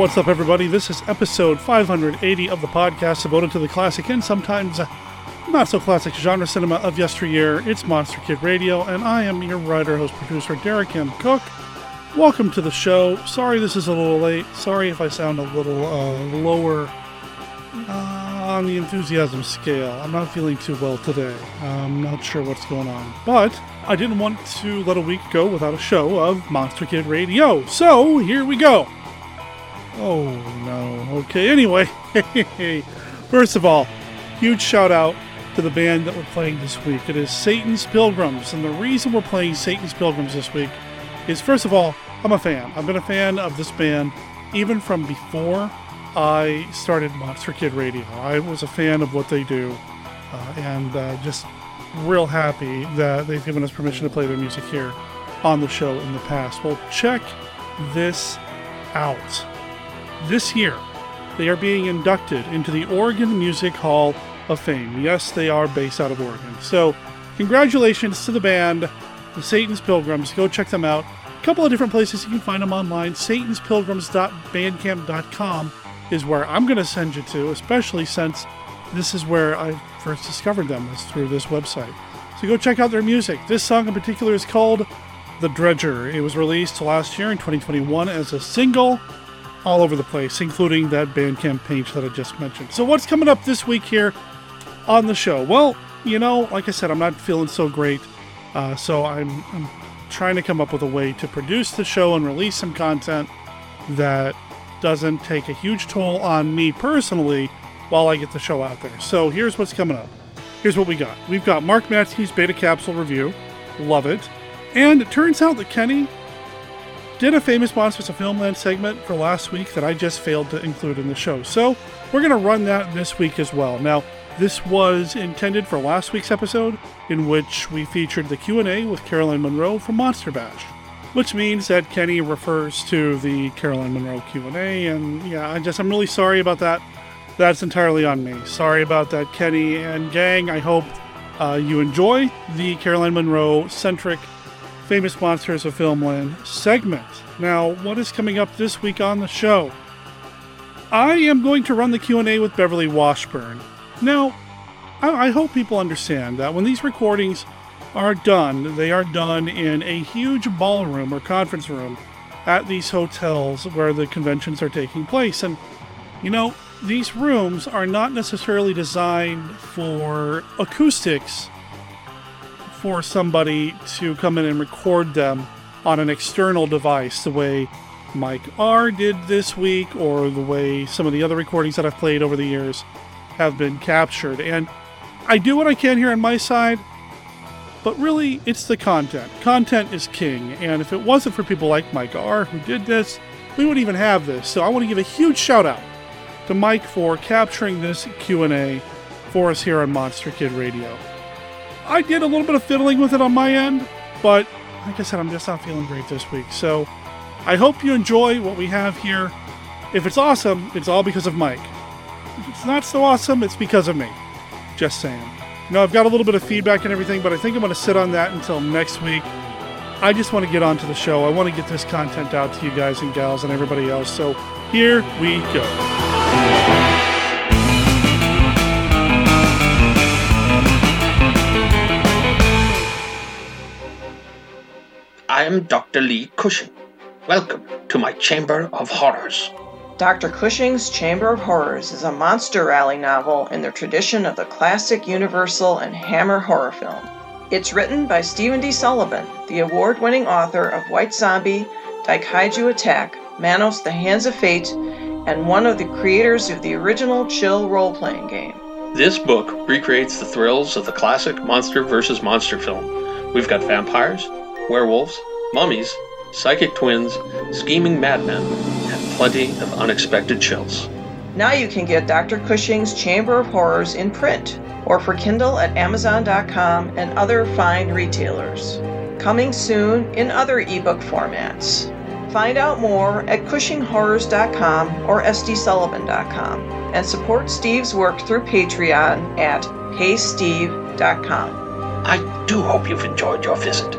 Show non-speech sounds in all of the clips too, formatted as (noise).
what's up, everybody? This is episode 580 of the podcast devoted to the classic and sometimes not so classic genre cinema of yesteryear. It's Monster Kid Radio, and I am your writer, host, producer, Derek M. Koch. Welcome to the show. Sorry this is a little late. Sorry if I sound a little uh, lower uh, on the enthusiasm scale. I'm not feeling too well today. I'm not sure what's going on. But I didn't want to let a week go without a show of Monster Kid Radio. So here we go. Oh no. Okay, anyway. (laughs) First of all, huge shout out to the band that we're playing this week. It is Satan's Pilgrims. And the reason we're playing Satan's Pilgrims this week is first of all, I'm a fan. I've been a fan of this band even from before I started Monster Kid Radio. I was a fan of what they do uh, and uh, just real happy that they've given us permission to play their music here on the show in the past. Well, check this out. This year, they are being inducted into the Oregon Music Hall of Fame. Yes, they are based out of Oregon. So, congratulations to the band, the Satan's Pilgrims. Go check them out. A couple of different places you can find them online. SatansPilgrims.bandcamp.com is where I'm going to send you to, especially since this is where I first discovered them, is through this website. So go check out their music. This song in particular is called The Dredger. It was released last year in 2021 as a single all over the place, including that Bandcamp page that I just mentioned. So what's coming up this week here on the show? Well, you know, like I said, I'm not feeling so great, uh, so I'm, I'm trying to come up with a way to produce the show and release some content that doesn't take a huge toll on me personally while I get the show out there. So here's what's coming up. Here's what we got. We've got Mark Matthews Beta Capsule review. Love it. And it turns out that Kenny did a famous Monsters of Filmland segment for last week that I just failed to include in the show. So we're going to run that this week as well. Now, this was intended for last week's episode, in which we featured the Q&A with Caroline Munro from Monster Bash, which means that Kenny refers to the Caroline Munro Q&A, and yeah, I just I'm really sorry about that. That's entirely on me. Sorry about that, Kenny and gang. I hope uh, you enjoy the Caroline Munro centric Famous Monsters of Filmland segment. Now, what is coming up this week on the show? I am going to run the Q&A with Beverly Washburn. Now, I, hope people understand that when these recordings are done, they are done in a huge ballroom or conference room at these hotels where the conventions are taking place. And, you know, these rooms are not necessarily designed for acoustics for somebody to come in and record them on an external device the way Mike R did this week or the way some of the other recordings that I've played over the years have been captured. And I do what I can here on my side, but really it's the content. Content is king, and if it wasn't for people like Mike R who did this, we wouldn't even have this. So I want to give a huge shout out to Mike for capturing this Q&A for us here on Monster Kid Radio. I did a little bit of fiddling with it on my end, but like I said, I'm just not feeling great this week. So I hope you enjoy what we have here. If it's awesome, it's all because of Mike. If it's not so awesome, it's because of me. Just saying. Know, I've got a little bit of feedback and everything, but I think I'm going to sit on that until next week. I just want to get on to the show. I want to get this content out to you guys and gals and everybody else. So here we go. I am Dr. Lee Cushing. Welcome to my Chamber of Horrors. Dr. Cushing's Chamber of Horrors is a monster rally novel in the tradition of the classic Universal and Hammer horror film. It's written by Stephen D. Sullivan, the award winning author of White Zombie, Daikaiju Attack, Manos the Hands of Fate, and one of the creators of the original Chill role playing game. This book recreates the thrills of the classic monster versus monster film. We've got vampires, werewolves, mummies, psychic twins, scheming madmen, and plenty of unexpected chills. Now you can get Dr. Cushing's Chamber of Horrors in print or for Kindle at Amazon.com and other fine retailers. Coming soon in other ebook formats. Find out more at CushingHorrors.com or SDSullivan.com and support Steve's work through Patreon at HeySteve.com. I do hope you've enjoyed your visit.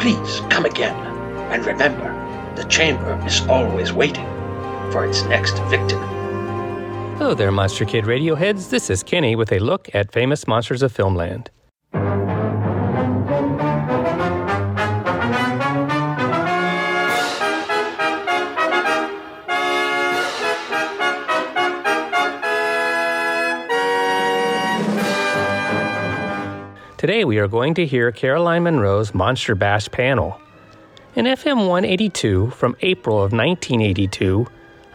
Please come again, and remember, the chamber is always waiting. for its next victim. Hello there, Monster Kid Radioheads. This is Kenny with a look at famous monsters of filmland. Today we are going to hear Caroline Munro's Monster Bash panel. In FM 182 from April of 1982,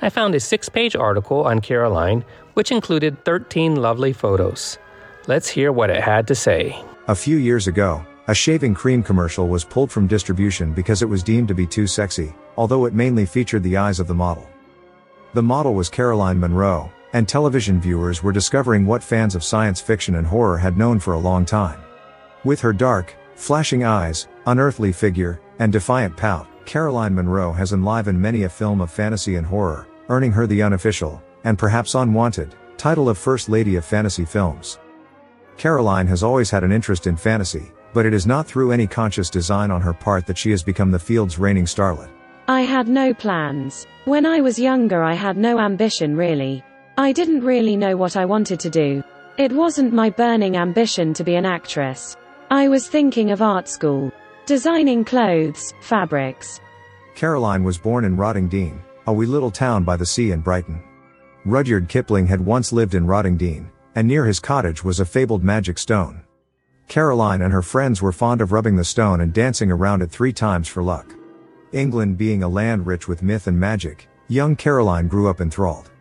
I found a six page article on Caroline, which included 13 lovely photos. Let's hear what it had to say. A few years ago, a shaving cream commercial was pulled from distribution because it was deemed to be too sexy, although it mainly featured the eyes of the model. The model was Caroline Munro, and television viewers were discovering what fans of science fiction and horror had known for a long time. With her dark, flashing eyes, unearthly figure, and defiant pout, Caroline Munro has enlivened many a film of fantasy and horror, earning her the unofficial, and perhaps unwanted, title of First Lady of Fantasy Films. Caroline has always had an interest in fantasy, but it is not through any conscious design on her part that she has become the field's reigning starlet. I had no plans. When I was younger, I had no ambition really. I didn't really know what I wanted to do. It wasn't my burning ambition to be an actress. I was thinking of art school. Designing clothes, fabrics. Caroline was born in Rottingdean, a wee little town by the sea in Brighton. Rudyard Kipling had once lived in Rottingdean, and near his cottage was a fabled magic stone. Caroline and her friends were fond of rubbing the stone and dancing around it three times for luck. England being a land rich with myth and magic, young Caroline grew up enthralled.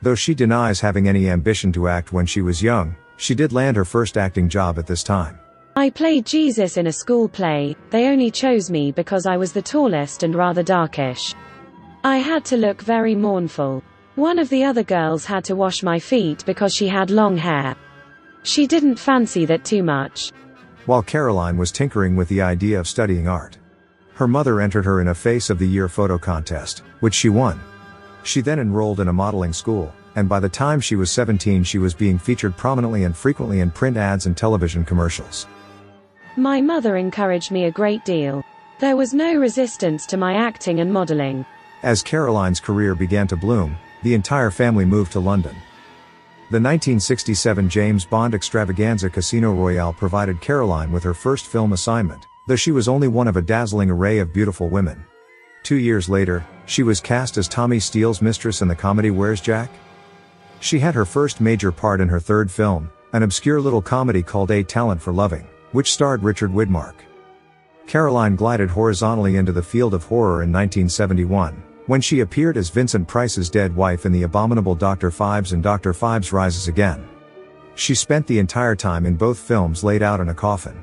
Though she denies having any ambition to act when she was young, she did land her first acting job at this time. I played Jesus in a school play, they only chose me because I was the tallest and rather darkish. I had to look very mournful. One of the other girls had to wash my feet because she had long hair. She didn't fancy that too much. While Caroline was tinkering with the idea of studying art, her mother entered her in a Face of the Year photo contest, which she won. She then enrolled in a modeling school, and by the time she was 17 she was being featured prominently and frequently in print ads and television commercials. My mother encouraged me a great deal. There was no resistance to my acting and modeling. As Caroline's career began to bloom, the entire family moved to London. The 1967 James Bond extravaganza Casino Royale provided Caroline with her first film assignment, though she was only one of a dazzling array of beautiful women. Two years later, she was cast as Tommy Steele's mistress in the comedy Where's Jack? She had her first major part in her third film, an obscure little comedy called A Talent for Loving which starred Richard Widmark. Caroline glided horizontally into the field of horror in 1971, when she appeared as Vincent Price's dead wife in the abominable Dr. Phibes and Dr. Phibes Rises Again. She spent the entire time in both films laid out in a coffin.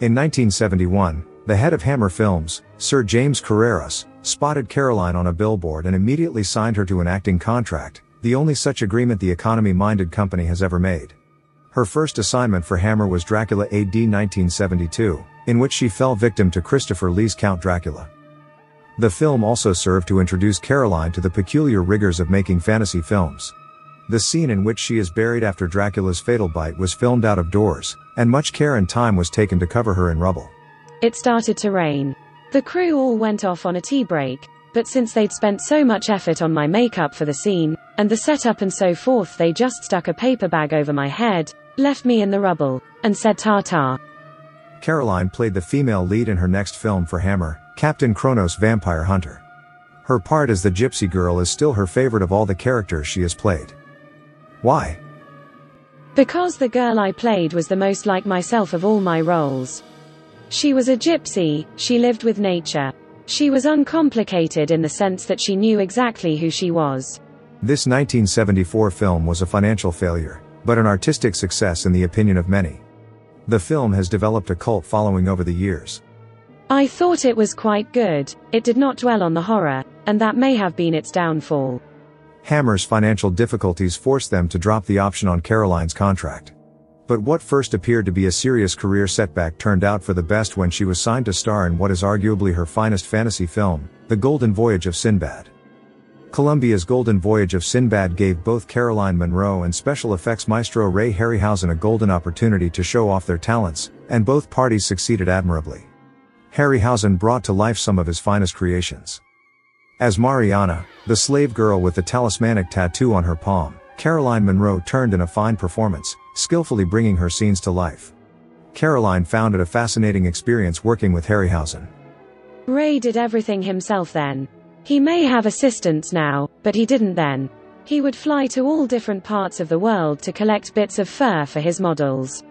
In 1971, the head of Hammer Films, Sir James Carreras, spotted Caroline on a billboard and immediately signed her to an acting contract, the only such agreement the economy-minded company has ever made. Her first assignment for Hammer was Dracula AD 1972, in which she fell victim to Christopher Lee's Count Dracula. The film also served to introduce Caroline to the peculiar rigors of making fantasy films. The scene in which she is buried after Dracula's fatal bite was filmed out of doors, and much care and time was taken to cover her in rubble. It started to rain. The crew all went off on a tea break, but since they'd spent so much effort on my makeup for the scene, and the setup and so forth, they just stuck a paper bag over my head, left me in the rubble, and said ta-ta. Caroline played the female lead in her next film for Hammer, Captain Kronos Vampire Hunter. Her part as the gypsy girl is still her favorite of all the characters she has played. Why? Because the girl I played was the most like myself of all my roles. She was a gypsy, she lived with nature. She was uncomplicated in the sense that she knew exactly who she was. This 1974 film was a financial failure but an artistic success in the opinion of many. The film has developed a cult following over the years. I thought it was quite good, it did not dwell on the horror, and that may have been its downfall. Hammer's financial difficulties forced them to drop the option on Caroline's contract. But what first appeared to be a serious career setback turned out for the best when she was signed to star in what is arguably her finest fantasy film, The Golden Voyage of Sinbad. Columbia's Golden Voyage of Sinbad gave both Caroline Munro and special effects maestro Ray Harryhausen a golden opportunity to show off their talents, and both parties succeeded admirably. Harryhausen brought to life some of his finest creations. As Mariana, the slave girl with the talismanic tattoo on her palm, Caroline Munro turned in a fine performance, skillfully bringing her scenes to life. Caroline found it a fascinating experience working with Harryhausen. Ray did everything himself then. He may have assistants now, but he didn't then. He would fly to all different parts of the world to collect bits of fur for his models.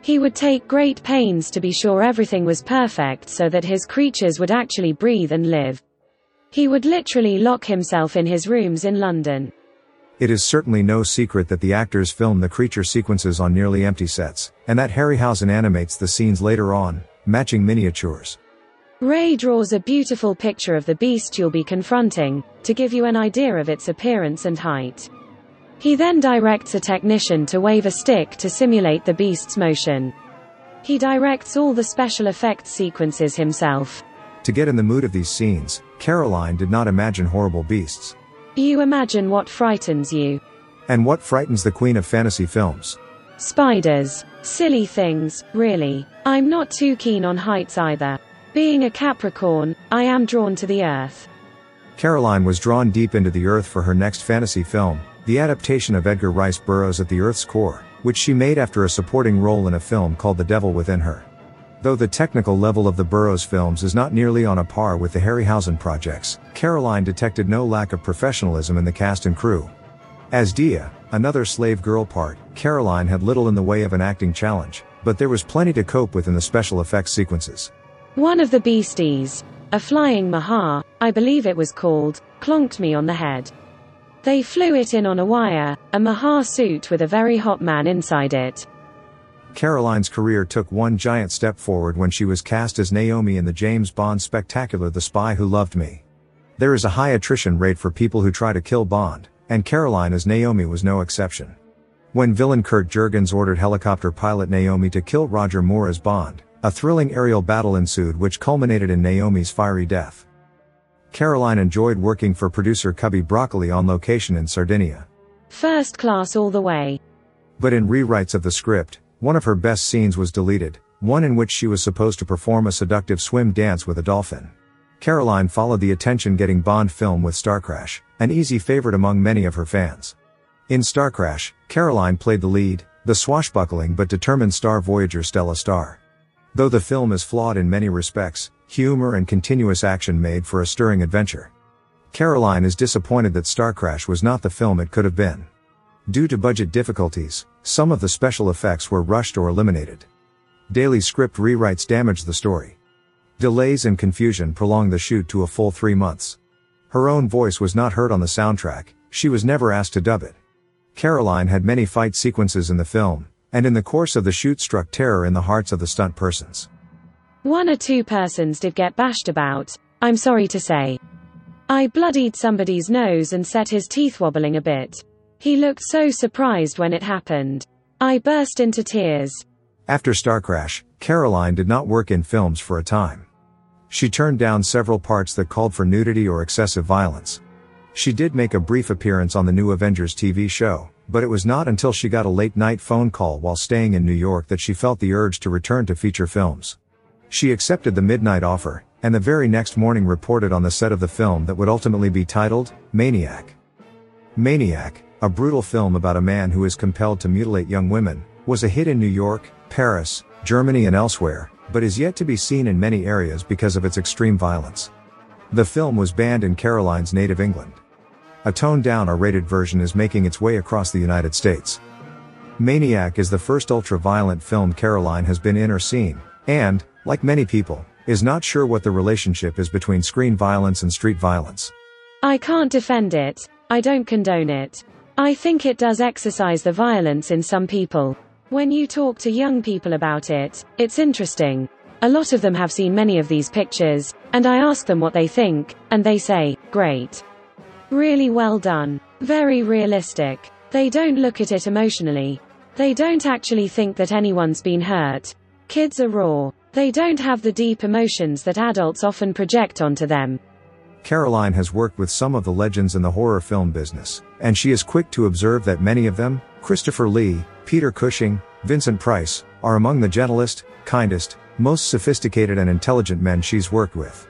He would take great pains to be sure everything was perfect so that his creatures would actually breathe and live. He would literally lock himself in his rooms in London. It is certainly no secret that the actors film the creature sequences on nearly empty sets, and that Harryhausen animates the scenes later on, matching miniatures. Ray draws a beautiful picture of the beast you'll be confronting, to give you an idea of its appearance and height. He then directs a technician to wave a stick to simulate the beast's motion. He directs all the special effects sequences himself. To get in the mood of these scenes, Caroline did not imagine horrible beasts. You imagine what frightens you. And what frightens the queen of fantasy films? Spiders. Silly things, really. I'm not too keen on heights either. Being a Capricorn, I am drawn to the earth. Caroline was drawn deep into the earth for her next fantasy film, the adaptation of Edgar Rice Burroughs at the Earth's Core, which she made after a supporting role in a film called The Devil Within Her. Though the technical level of the Burroughs films is not nearly on a par with the Harryhausen projects, Caroline detected no lack of professionalism in the cast and crew. As Dia, another slave girl part, Caroline had little in the way of an acting challenge, but there was plenty to cope with in the special effects sequences. One of the beasties, a flying Mahar, I believe it was called, clonked me on the head. They flew it in on a wire, a Mahar suit with a very hot man inside it. Caroline's career took one giant step forward when she was cast as Naomi in the James Bond spectacular The Spy Who Loved Me. There is a high attrition rate for people who try to kill Bond, and Caroline as Naomi was no exception. When villain Kurt Jurgens ordered helicopter pilot Naomi to kill Roger Moore as Bond, a thrilling aerial battle ensued which culminated in Naomi's fiery death. Caroline enjoyed working for producer Cubby Broccoli on location in Sardinia. First class all the way. But in rewrites of the script, one of her best scenes was deleted, one in which she was supposed to perform a seductive swim dance with a dolphin. Caroline followed the attention-getting Bond film with Starcrash, an easy favorite among many of her fans. In Starcrash, Caroline played the lead, the swashbuckling but determined star voyager Stella Star. Though the film is flawed in many respects, humor and continuous action made for a stirring adventure. Caroline is disappointed that Star Crash was not the film it could have been. Due to budget difficulties, some of the special effects were rushed or eliminated. Daily script rewrites damaged the story. Delays and confusion prolonged the shoot to a full three months. Her own voice was not heard on the soundtrack, she was never asked to dub it. Caroline had many fight sequences in the film, and in the course of the shoot struck terror in the hearts of the stunt persons. One or two persons did get bashed about, I'm sorry to say. I bloodied somebody's nose and set his teeth wobbling a bit. He looked so surprised when it happened. I burst into tears. After Star Crash, Caroline did not work in films for a time. She turned down several parts that called for nudity or excessive violence. She did make a brief appearance on the new Avengers TV show, but it was not until she got a late night phone call while staying in New York that she felt the urge to return to feature films. She accepted the midnight offer, and the very next morning reported on the set of the film that would ultimately be titled, Maniac. Maniac, a brutal film about a man who is compelled to mutilate young women, was a hit in New York, Paris, Germany and elsewhere, but is yet to be seen in many areas because of its extreme violence. The film was banned in Caroline's native England. A toned down R-rated version is making its way across the United States. Maniac is the first ultra-violent film Caroline has been in or seen, and, like many people, is not sure what the relationship is between screen violence and street violence. I can't defend it. I don't condone it. I think it does exercise the violence in some people. When you talk to young people about it, it's interesting. A lot of them have seen many of these pictures, and I ask them what they think, and they say, great. Really well done. Very realistic. They don't look at it emotionally. They don't actually think that anyone's been hurt. Kids are raw. They don't have the deep emotions that adults often project onto them. Caroline has worked with some of the legends in the horror film business, and she is quick to observe that many of them, Christopher Lee, Peter Cushing, Vincent Price, are among the gentlest, kindest, most sophisticated and intelligent men she's worked with.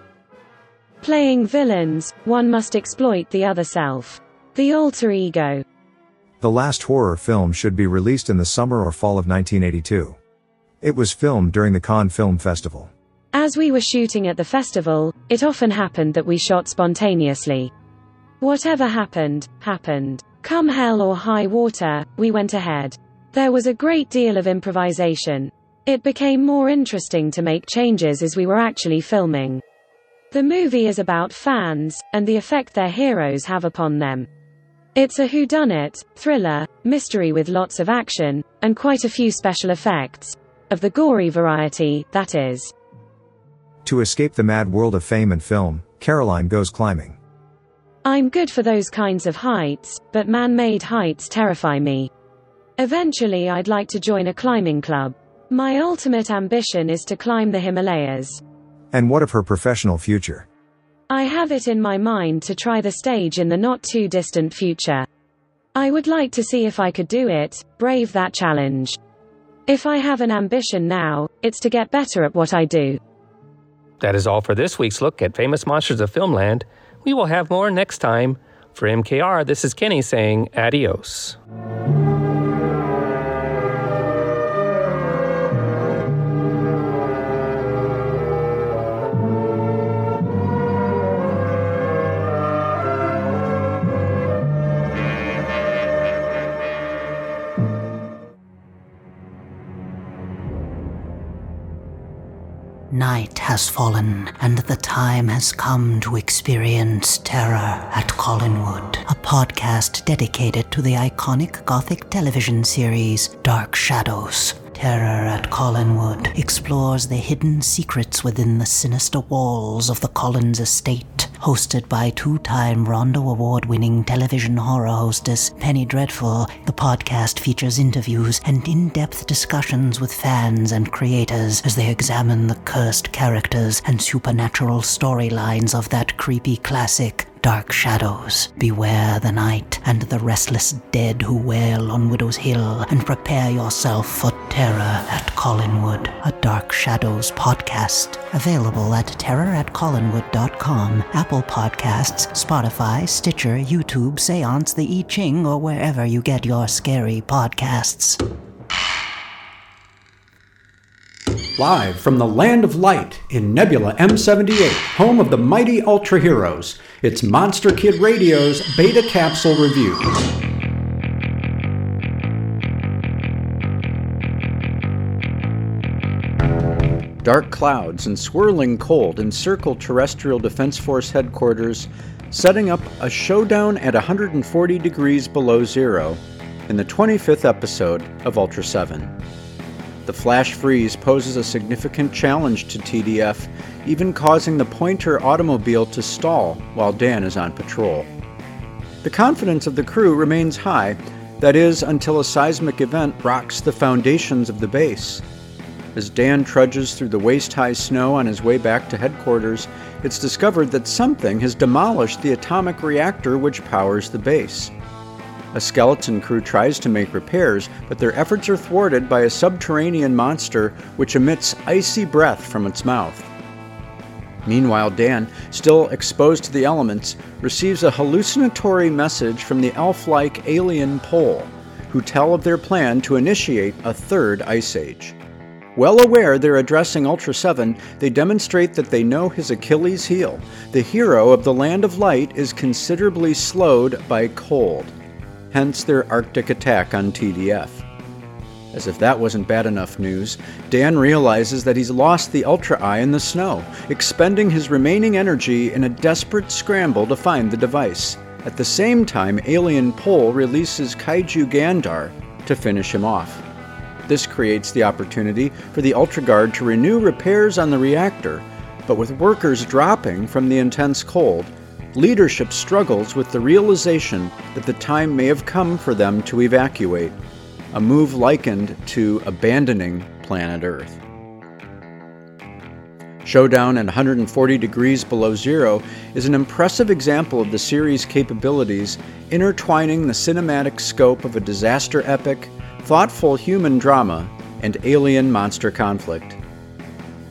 Playing villains, one must exploit the other self. The alter ego. The last horror film should be released in the summer or fall of 1982. It was filmed during the Cannes Film Festival. As we were shooting at the festival, it often happened that we shot spontaneously. Whatever happened, happened. Come hell or high water, we went ahead. There was a great deal of improvisation. It became more interesting to make changes as we were actually filming. The movie is about fans, and the effect their heroes have upon them. It's a whodunit, thriller, mystery with lots of action, and quite a few special effects. Of the gory variety, that is. To escape the mad world of fame and film, Caroline goes climbing. I'm good for those kinds of heights, but man-made heights terrify me. Eventually I'd like to join a climbing club. My ultimate ambition is to climb the Himalayas. And what of her professional future? I have it in my mind to try the stage in the not too distant future. I would like to see if I could do it, brave that challenge. If I have an ambition now, it's to get better at what I do. That is all for this week's look at famous monsters of filmland. We will have more next time. For MKR, this is Kenny saying adios. Night has fallen, and the time has come to experience terror at Collinwood, a podcast dedicated to the iconic Gothic television series Dark Shadows. Terror at Collinwood explores the hidden secrets within the sinister walls of the Collins estate. Hosted by two time Rondo Award winning television horror hostess Penny Dreadful, the podcast features interviews and in depth discussions with fans and creators as they examine the cursed characters and supernatural storylines of that creepy classic. Dark shadows, beware the night and the restless dead who wail on Widow's Hill, and prepare yourself for terror at Collinwood, a Dark Shadows podcast. Available at terroratcollinwood.com, Apple Podcasts, Spotify, Stitcher, YouTube, Seance, The I Ching, or wherever you get your scary podcasts. Live from the Land of Light in Nebula M78, home of the mighty Ultra Heroes, it's Monster Kid Radio's Beta Capsule Review. Dark clouds and swirling cold encircle Terrestrial Defense Force headquarters, setting up a showdown at 140 degrees below zero in the 25th episode of Ultra 7. The flash freeze poses a significant challenge to TDF, even causing the Pointer automobile to stall while Dan is on patrol. The confidence of the crew remains high, that is, until a seismic event rocks the foundations of the base. As Dan trudges through the waist high snow on his way back to headquarters, it's discovered that something has demolished the atomic reactor which powers the base. A skeleton crew tries to make repairs, but their efforts are thwarted by a subterranean monster which emits icy breath from its mouth. Meanwhile, Dan, still exposed to the elements, receives a hallucinatory message from the elf like alien Pole, who tell of their plan to initiate a third ice age. Well aware they're addressing Ultra 7, they demonstrate that they know his Achilles heel. The hero of the Land of Light is considerably slowed by cold, hence their Arctic attack on TDF. As if that wasn't bad enough news, Dan realizes that he's lost the Ultra Eye in the snow, expending his remaining energy in a desperate scramble to find the device. At the same time, Alien Pole releases Kaiju Gandar to finish him off. This creates the opportunity for the Ultra Guard to renew repairs on the reactor, but with workers dropping from the intense cold, leadership struggles with the realization that the time may have come for them to evacuate, a move likened to abandoning planet Earth. Showdown at 140 degrees below zero is an impressive example of the series' capabilities intertwining the cinematic scope of a disaster epic, thoughtful human drama, and alien monster conflict.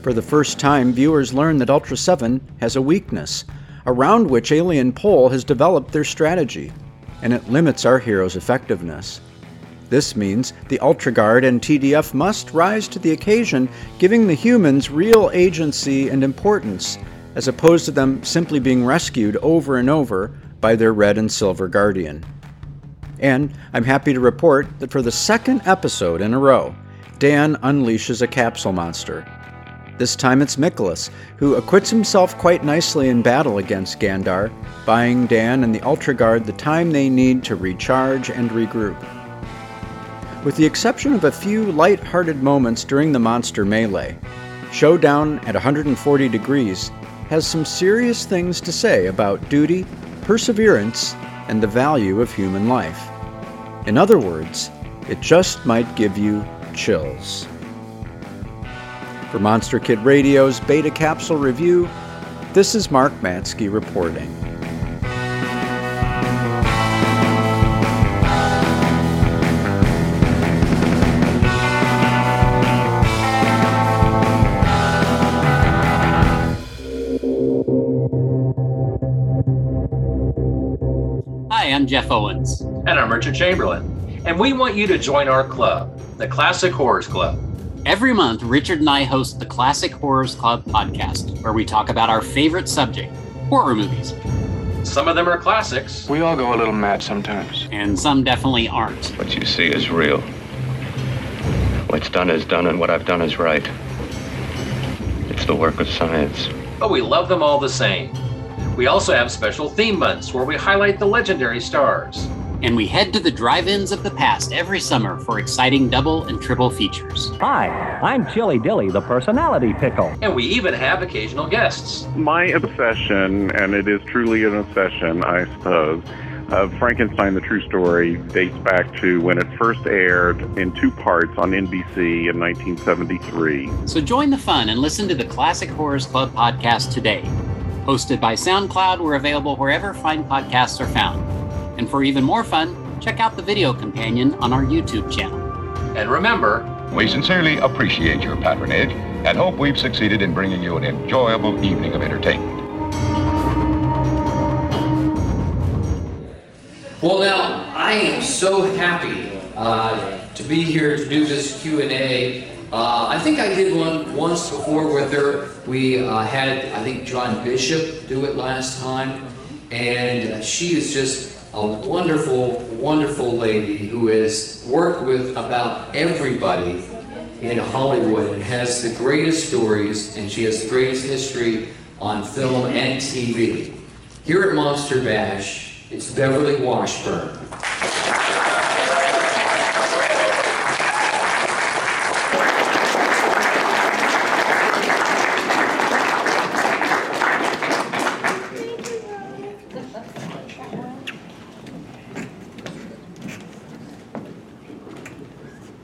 For the first time, viewers learn that Ultra 7 has a weakness around which Alien Pole has developed their strategy, and it limits our hero's effectiveness. This means the Ultra Guard and TDF must rise to the occasion, giving the humans real agency and importance, as opposed to them simply being rescued over and over by their red and silver guardian. And I'm happy to report that for the second episode in a row, Dan unleashes a capsule monster. This time it's Miklas, who acquits himself quite nicely in battle against Gandar, buying Dan and the Ultra Guard the time they need to recharge and regroup. With the exception of a few light-hearted moments during the monster melee, Showdown at 140 degrees has some serious things to say about duty, perseverance, and the value of human life. In other words, it just might give you chills. For Monster Kid Radio's Beta Capsule Review, this is Mark Matsky reporting. Hi, I'm Jeff Owens. And I'm Richard Chamberlain. And we want you to join our club, the Classic Horrors Club. Every month, Richard and I host the Classic Horrors Club podcast, where we talk about our favorite subject horror movies. Some of them are classics. We all go a little mad sometimes. And some definitely aren't. What you see is real. What's done is done, and what I've done is right. It's the work of science. But we love them all the same. We also have special theme months where we highlight the legendary stars. And we head to the drive ins of the past every summer for exciting double and triple features. Hi, I'm Chili Dilly, the personality pickle. And we even have occasional guests. My obsession, and it is truly an obsession, I suppose, of Frankenstein the True Story dates back to when it first aired in two parts on NBC in 1973. So join the fun and listen to the Classic Horrors Club podcast today. Hosted by SoundCloud, we're available wherever fine podcasts are found. And for even more fun, check out the video companion on our YouTube channel. And remember, we sincerely appreciate your patronage and hope we've succeeded in bringing you an enjoyable evening of entertainment. Well, now I am so happy uh, to be here to do this Q and A. Uh, I think I did one once before with her. We uh, had, I think, John Bishop do it last time, and she is just a wonderful, wonderful lady who has worked with about everybody in Hollywood and has the greatest stories, and she has the greatest history on film and TV. Here at Monster Bash, it's Beverly Washburn.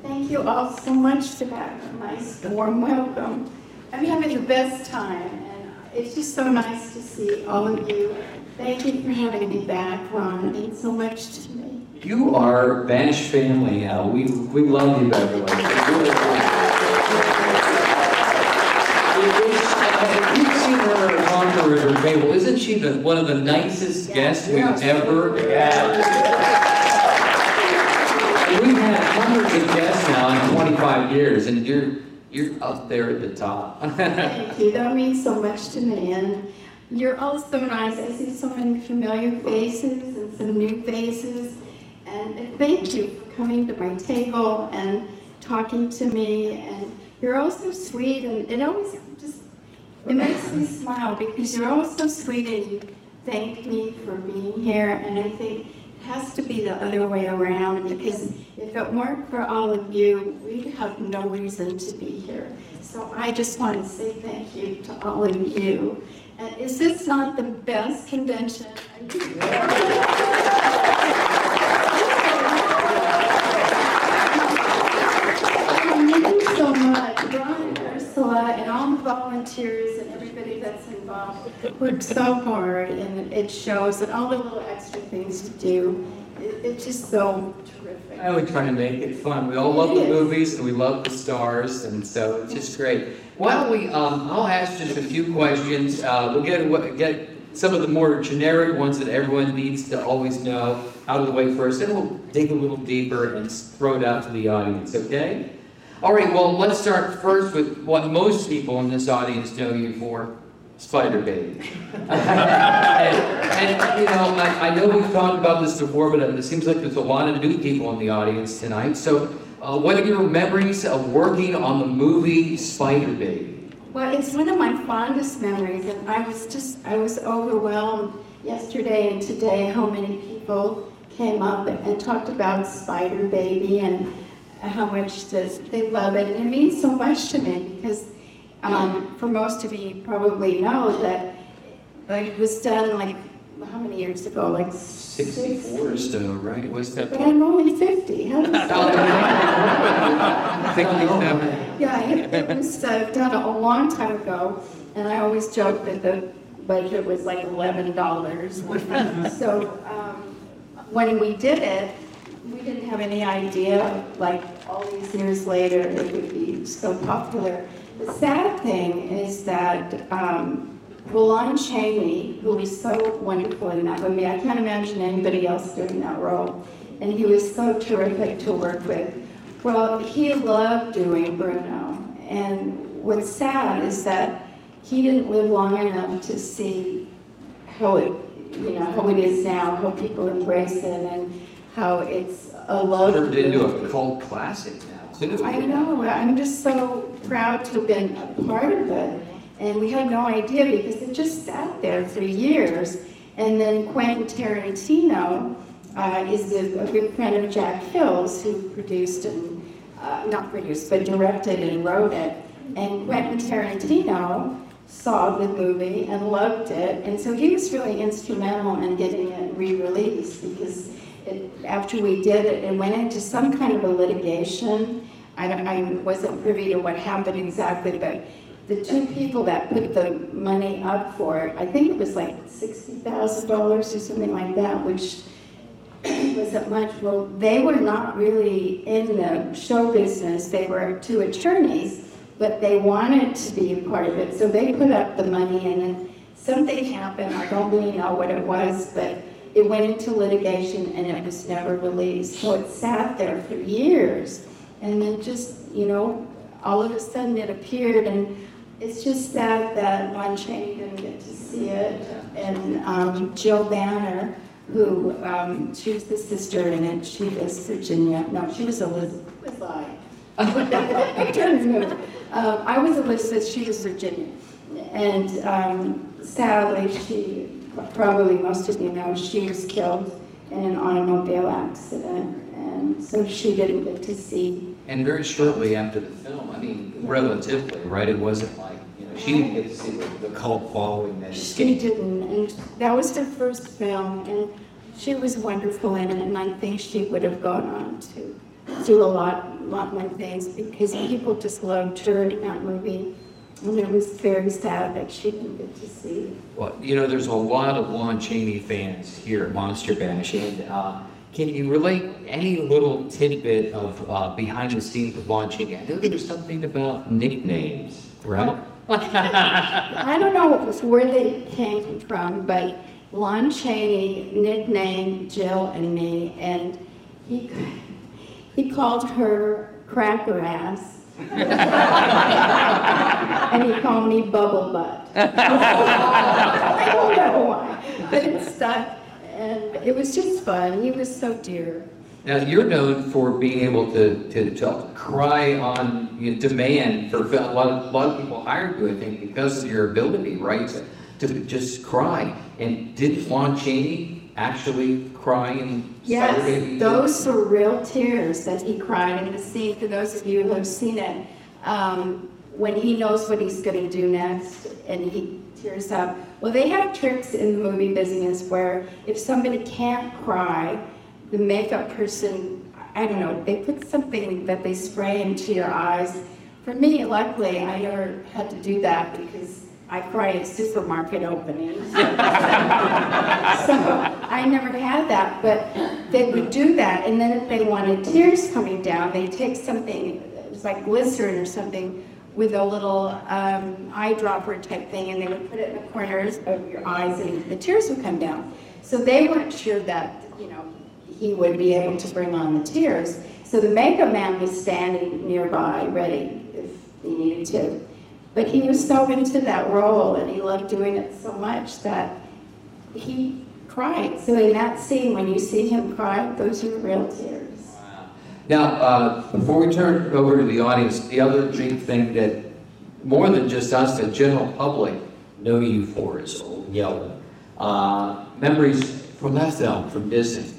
Thank you all so much for that nice warm welcome. I'm having the best time, and it's just so nice to see all of you. Thank you for having me back, Ron. It means so much to me. You are Bash family now. We, we love you, Beverly. Uh, you've seen her on the river table. Isn't she the, one of the nicest guests we've ever had? And we've had hundreds of guests now in 25 years, and you're you're up there at the top. Thank you. That means so much to me. And you're all so nice. I see so many familiar faces and some new faces. And thank you for coming to my table and talking to me. And you're all so sweet. And it always just it makes me smile because you're all so sweet and you thank me for being here. And I think has to be the other way around because if it weren't for all of you, we'd have no reason to be here. So I just want to say thank you to all of you. And is this not the best convention? Thank you so much, Ron and Ursula, and all the volunteers and everybody that's involved worked so hard, and it shows, that all the little extra things to do. It- It's just so terrific. I would try to make it fun. We all love the movies and we love the stars, and so it's just great. Why don't we? Um, I'll ask just a few questions. Uh, we'll get get some of the more generic ones that everyone needs to always know out of the way first, and we'll dig a little deeper and throw it out to the audience, okay? All right, well, let's start first with what most people in this audience know you for Spider Baby. (laughs) and, and, you know, I, I, know we've talked about this before, but it seems like there's a lot of new people in the audience tonight. So, uh, what are your memories of working on the movie Spider Baby? Well, it's one of my fondest memories, and I was just, I was overwhelmed yesterday and today how many people came up and, and talked about Spider Baby and how much does they love it. And it means so much to me because um, for most of you probably know that like, it was done like how many years ago? Like 64 or so, right? It was that. But I'm only 50. How does (laughs) yeah, it, it was uh, done a long time ago, and I always joke that the budget was like $11. so um, when we did it, we didn't have any idea, like all these years later, it would be so popular. The sad thing is that um, Lon Chaney, who was so wonderful in that movie, I can't imagine anybody else doing that role, and he was so terrific to work with. Well, he loved doing Bruno, and what's sad is that he didn't live long enough to see how it, you know, how it is now, how people embrace it, and how it's a love. Turned into a cult classic now. I know. I'm just so proud to have been a part of it. And we had no idea because it just sat there for years. And then Quentin Tarantino uh, is a, a, good friend of Jack Hill's, who produced and, uh, not produced, but directed and wrote it. And Quentin Tarantino saw the movie and loved it. And so he was really instrumental in getting it re-released because after we did it, it went into some kind of a litigation. I, I wasn't privy to what happened exactly, but the two people that put the money up for it, I think it was like $60,000 or something like that, which (clears throat) wasn't much. Well, they were not really in the show business. They were two attorneys, but they wanted to be a part of it. So they put up the money and then something happened. I don't really know what it was, but it went into litigation and it was never released. So it sat there for years. And then just, you know, all of a sudden it appeared and it's just sad that Lon Chaney didn't get to see it. And um, Jill Banner, who, um, she was the sister in it, she was Virginia. No, she was Elizabeth. Was (laughs) I? um, I was Elizabeth, she was Virginia. And um, sadly, she probably most of you know, she was killed in an automobile accident, and so she didn't get to see. And very shortly after the film, I mean, relatively, right? It wasn't like, you know, she didn't get to see the, the cult following that. She didn't, and that was the first film, and she was wonderful in it, and I think she would have gone on to do a lot, lot more things because people just loved her in that movie. And it was very sad that she didn't get to see. Well, you know, there's a lot of Lon Chaney fans here at Monster Bash, and uh, can you relate any little tidbit of uh, behind the scenes of Lon Chaney? I know there's something about nicknames, right? (laughs) I don't know where they came from, but Lon Chaney nicknamed Jill and me, and he he called her Cracker Ass (laughs) and he called me Bubble Butt. (laughs) I don't know why, but it stuck, and it was just fun. He was so dear. Now you're known for being able to, to, to cry on you know, demand for. A lot, of, a lot of people hired you, I think, because of your ability, right, to, just cry. And did Lon Chaney actually crying Yes, those were real tears that he cried in the scene. For those of you who have seen it, um, when he knows what he's going to do next, and he tears up. Well, they have tricks in the movie business where if somebody can't cry, the makeup person, I don't know, they put something that they spray into your eyes. For me, luckily, I never had to do that because I cry at supermarket openings. (laughs) so I never had that, but they would do that, and then if they wanted tears coming down, they'd take something, it was like glycerin or something, with a little um, eyedropper type thing, and they would put it in the corners of your eyes, and the tears would come down. So they weren't sure that, you know, he would be able to bring on the tears. So the makeup man was standing nearby, ready if he needed to. But he was so into that role, and he loved doing it so much that he cried. So in that scene, when you see him cry, those are real tears. Now, uh, before we turn over to the audience, the other big thing that more than just us, the general public know you for is Old Yeller. Uh, memories from that film, from Disney.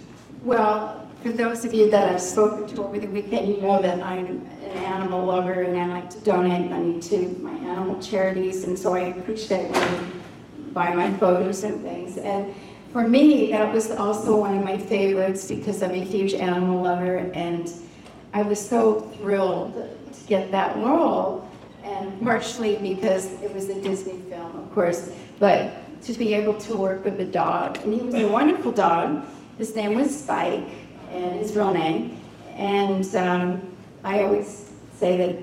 Well, for those of you that I've spoken to over the weekend, you know that I'm an animal lover and I like to donate money to my animal charities, and so I appreciate when you buy my photos and things. And for me, that was also one of my favorites because I'm a huge animal lover, and I was so thrilled to get that role, and partially because it was a Disney film, of course, but to be able to work with a dog. And he was a wonderful dog. His name was Spike, and his real name. And um, I always say that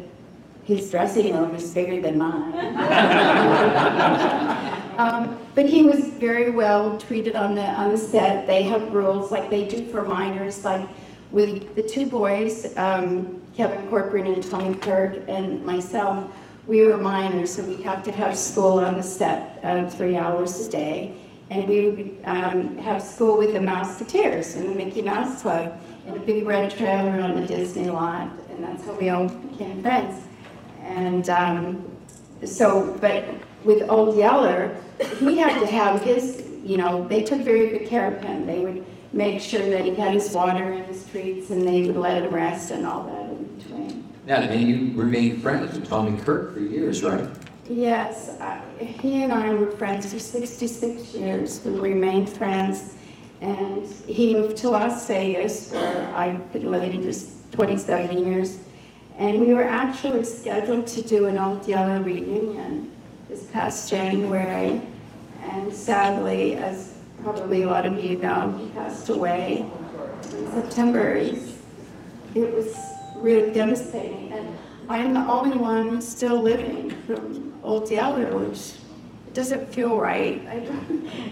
his dressing room is bigger than mine. (laughs) um, but he was very well treated on the on the set. They have rules like they do for minors, like with the two boys, um, Kevin Corcoran and Tommy Kirk, and myself. We were minors, so we have to have school on the set uh, three hours a day. And we would um, have school with the Mouseketeers and the Mickey Mouse Club in a big red trailer on the Disney lot. And that's how we all became friends. And um, so, but with Old Yeller, he had to have his, you know, they took very good care of him. They would make sure that he had his water and his treats and they would let him rest and all that in between. Now, and you remained friends with Tommy Kirk for years, right? Yes, uh, he and I were friends for 66 years. We remained friends. And he moved to Las Vegas, where I've been living just 27 years. And we were actually scheduled to do an Old Yeller reunion this past January. And sadly, as probably a lot of you know, he passed away in September. It was really devastating. And I'm the only one still living from Old Yeller, which doesn't feel right. I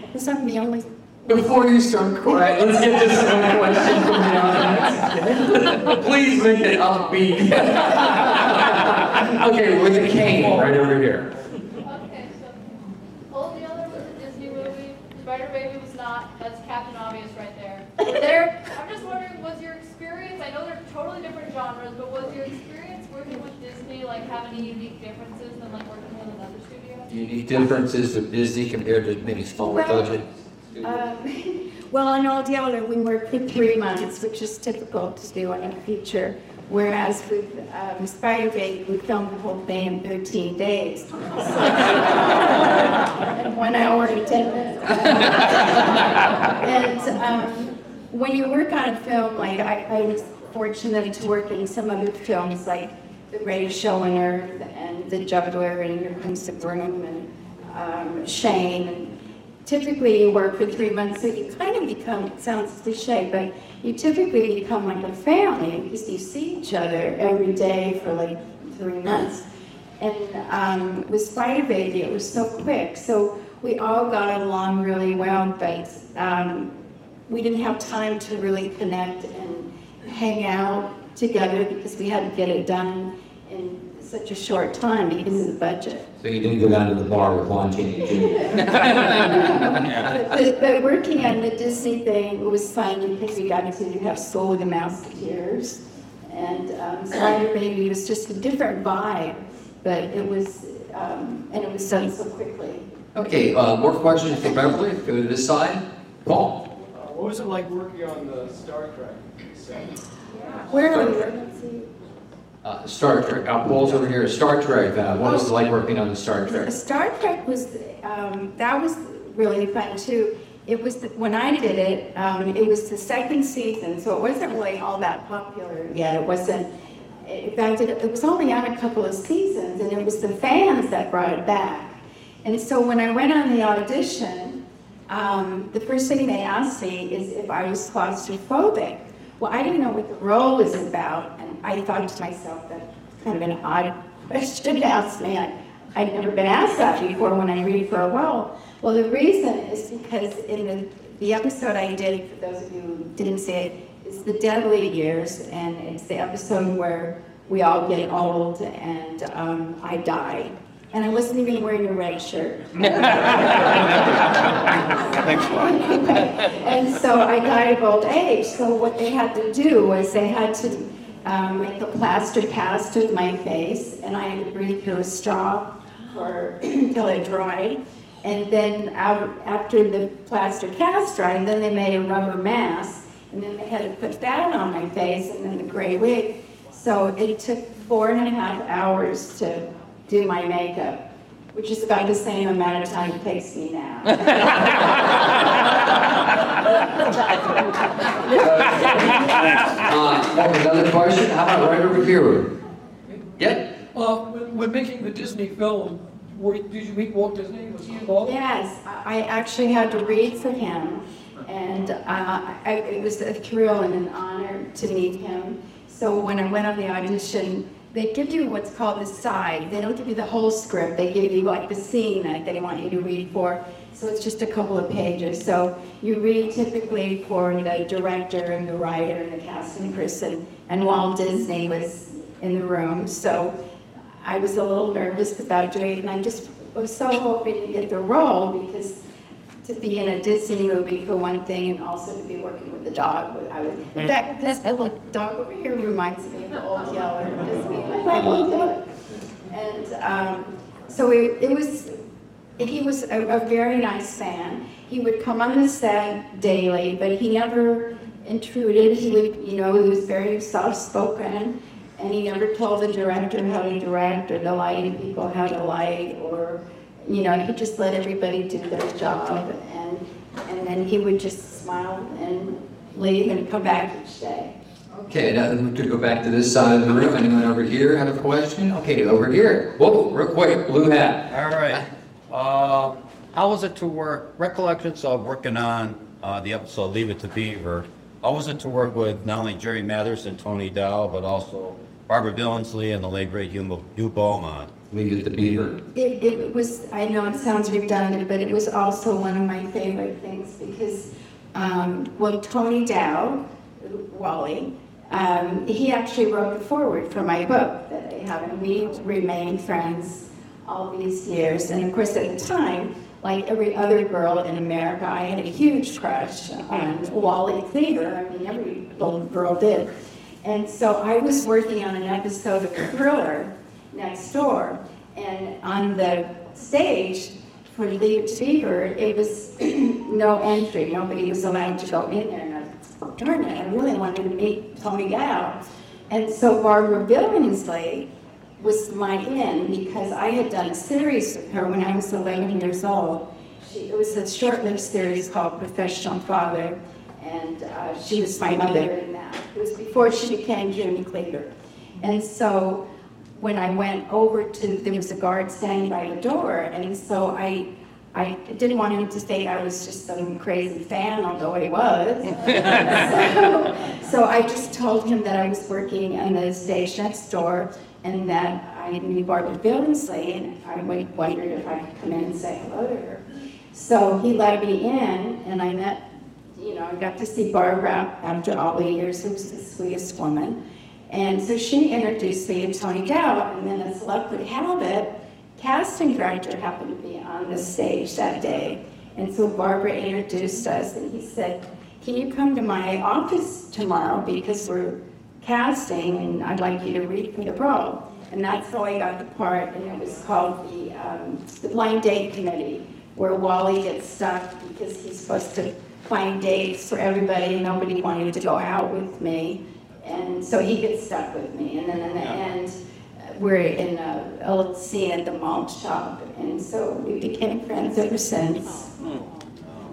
because I'm the only. Before you start crying, let's get this (laughs) one question from the audience. Please make it upbeat. (laughs) okay, with the cane right over here. Okay, so Old Yeller was a Disney movie. Spider Baby was not. That's Captain Obvious right there. There. I'm just wondering, was your experience? I know they're totally different genres, but was your experience working with Disney like have any unique differences than like working with another studio? Unique differences of Disney compared to maybe smaller Well, budget. Um, (laughs) well, on Old Yeller, we worked for three months, which is typical to do on a feature. Whereas with um, Spider Baby, we filmed the whole thing in 13 days. (laughs) So, one hour and 10 minutes. (laughs) and um, when you work on a film, like I, I was fortunate to work in some other films, like The Greatest Show on Earth and The Juggler and Here Comes the Groom and um, Shane. And typically you work for three months, so you kind of become, it sounds cliche, but you typically become like a family because you see each other every day for like three months. And um, with Spider Baby, it was so quick. So we all got along really well, but um, we didn't have time to really connect and hang out together because we had to get it done in such a short time because of the budget. So you didn't go down to the bar with Lon Chaney Jr. but, but working on the Disney thing was fun because we got to have school with the Mouseketeers. And um, Spider Baby was just a different vibe, but it was, um, and it was done so quickly. Okay, uh, more questions for Beverly? Go to this side. Paul? Uh, what was it like working on the Star Trek set? Where are we? Uh, Star Trek. Uh, Paul's over here. Star Trek. Uh, what was it like working on the Star Trek? Star Trek was, um, that was really fun too. It was, the, when I did it, um, it was the second season, so it wasn't really all that popular yet. It wasn't, in fact, it, it was only on a couple of seasons, and it was the fans that brought it back. And so when I went on the audition, um, the first thing they asked me is if I was claustrophobic. Well, I didn't know what the role was about, I thought to myself, that's kind of an odd question to ask me. I, I'd never been asked that before when I read for a while. Well, the reason is because in the, the episode I did, for those of you who didn't see it, it's the deadly years, and it's the episode where we all get old and um, I die. And I wasn't even wearing a red shirt. (laughs) Thanks, (laughs) and so I died of old age. So what they had to do was they had to um, make a plaster cast of my face, and I had to breathe through a straw for (clears throat) until it dried. And then out, after the plaster cast dried, then they made a rubber mask, and then they had to put that on my face, and then the gray wig. So it took four and a half hours to do my makeup, which is about the same amount of time it takes me now. (laughs) Uh, another question? How about right over here? Yep. Uh, when, when making the Disney film, were, did you meet Walt Disney? Was he involved? Yes, I actually had to read for him, and uh, I, it was a thrill and an honor to meet him. So when I went on the audition, they give you what's called the side. They don't give you the whole script. They give you like the scene that they want you to read for. So it's just a couple of pages. So you read typically for the director and the writer and the cast casting person. And Walt Disney was in the room. So I was a little nervous about doing it. And I just was so hoping to get the role because to be in a Disney movie for one thing and also to be working with the dog. I was, in fact, this little dog over here reminds me of the old Yeller Disney. And um, so it, it was, he was a, a very nice man. He would come on the set daily, but he never intruded. He would, you know, he was very soft-spoken, and he never told the director how to direct or the lighting people how to light or you know, he just let everybody do their job, and, and then he would just smile and leave and come back each day. Okay, now we could go back to this side of the room. Anyone over here have a question? Okay, over here. Whoa, real quick, blue hat. All right. Uh, how was it to work, recollections of working on uh, the episode Leave It to Beaver? How was it to work with not only Jerry Mathers and Tony Dow, but also Barbara Billingsley and the late great Hugh Hugh Beaumont? Leave It to Beaver. It, it was, I know it sounds redundant, but it was also one of my favorite things because, um, well, Tony Dow, Wally, um, he actually wrote the foreword for my book that I have, and we remained friends all these years. And of course, at the time, like every other girl in America, I had a huge crush on Wally Cleaver. I mean, every little girl did. And so I was working on an episode of Thriller next door, and on the stage for Leave Beaver, it was (clears throat) no entry. Nobody was allowed to go in there. And I darn it, I really wanted to meet Tony Dow. And so Barbara Billingsley was my in because I had done a series with her when I was 11 years old. She, it was a short-lived series called Professional Father, and uh, she was my mother in that. It was before she became Jimmy Cleaver. And so when I went over to, there was a guard standing by the door, and so I, I didn't want him to think I was just some crazy fan, although he was. so, so I just told him that I was working in the stage next door, and that I knew Barbara Billingsley, and I wondered if I could come in and say hello to her. So he let me in, and I met, you know, I got to see Barbara after all the years. She was the sweetest woman. And so she introduced me to Tony Dow, and then as luck would have it, casting director happened to be on the stage that day. And so Barbara introduced us, and he said, can you come to my office tomorrow because we're casting, and I'd like you to read me the role. And that's how I got the part, and it was called the, um, the Blind Date Committee, where Wally gets stuck because he's supposed to find dates for everybody, and nobody wanted to go out with me. And so he gets stuck with me. And then in the end, uh, we're in a, a little scene at the malt shop. And so we became friends ever since.